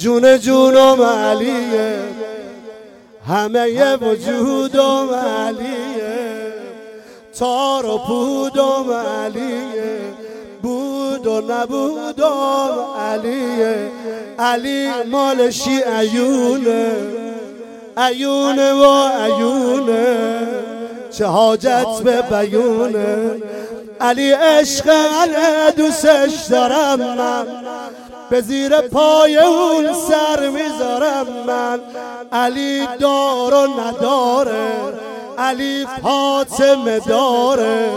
جون جونم علیه. همه وجودم علیه. تار و پودم علیه. بود و نبودم علیه. علی مالشی عیونه عیونه و عیونه چه حاجت به بیونه. علی عشق علی دوستش دارم من. به زیر پای اون سر می‌ذارم من. علی دار و نداره. علی فاطمه داره.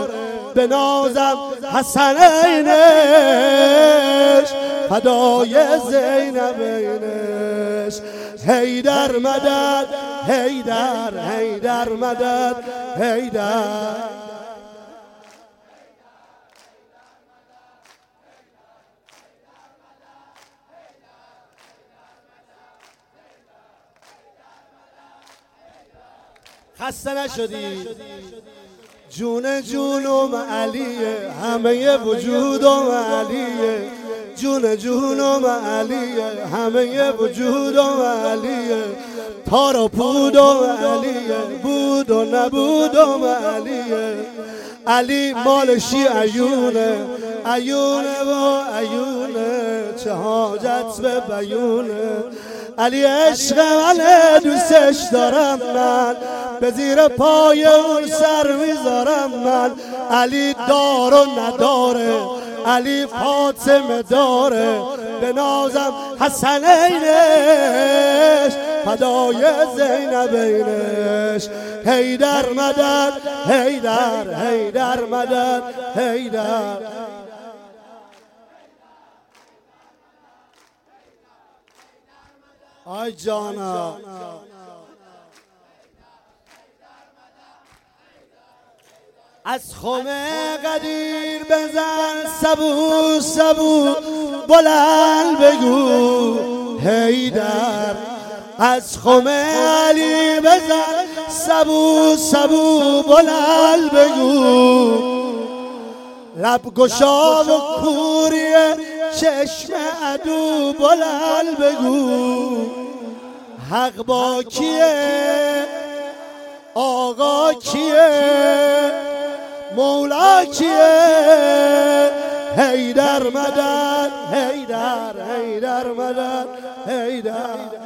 به نازم حسن اینش فدای زینب اینش هیدر مدد هیدر هیدر مدد هیدر خسته نشدی؟ جون جونم علیه همه وجودم علیه. جون جونم علیه همه وجودم علیه تار و پودم علیه بود و نبودم علیه علی مالشی عیونه عیونه و عیونه چه حاجت به بیونه. علی عشق من دوستش دارم من. به زیر پای اون سر می‌ذارم من. علی دار و نداره. علی فاطمه داره. به نازم حسنینش فدای زینبینش. هیدر مدد هیدر هیدر مدد هیدر آی جانا. از خمه قدیر بزن سبو سبو بلند بگو. هیدر از خمه علی بزن. سبو سبو. بلند بگو. لب گشا و کوریه چشم عدو. بلند بگو. حق با کیه؟ آقا کیه؟ مولا کیه هیدر مدد هیدر هیدر مدد هیدر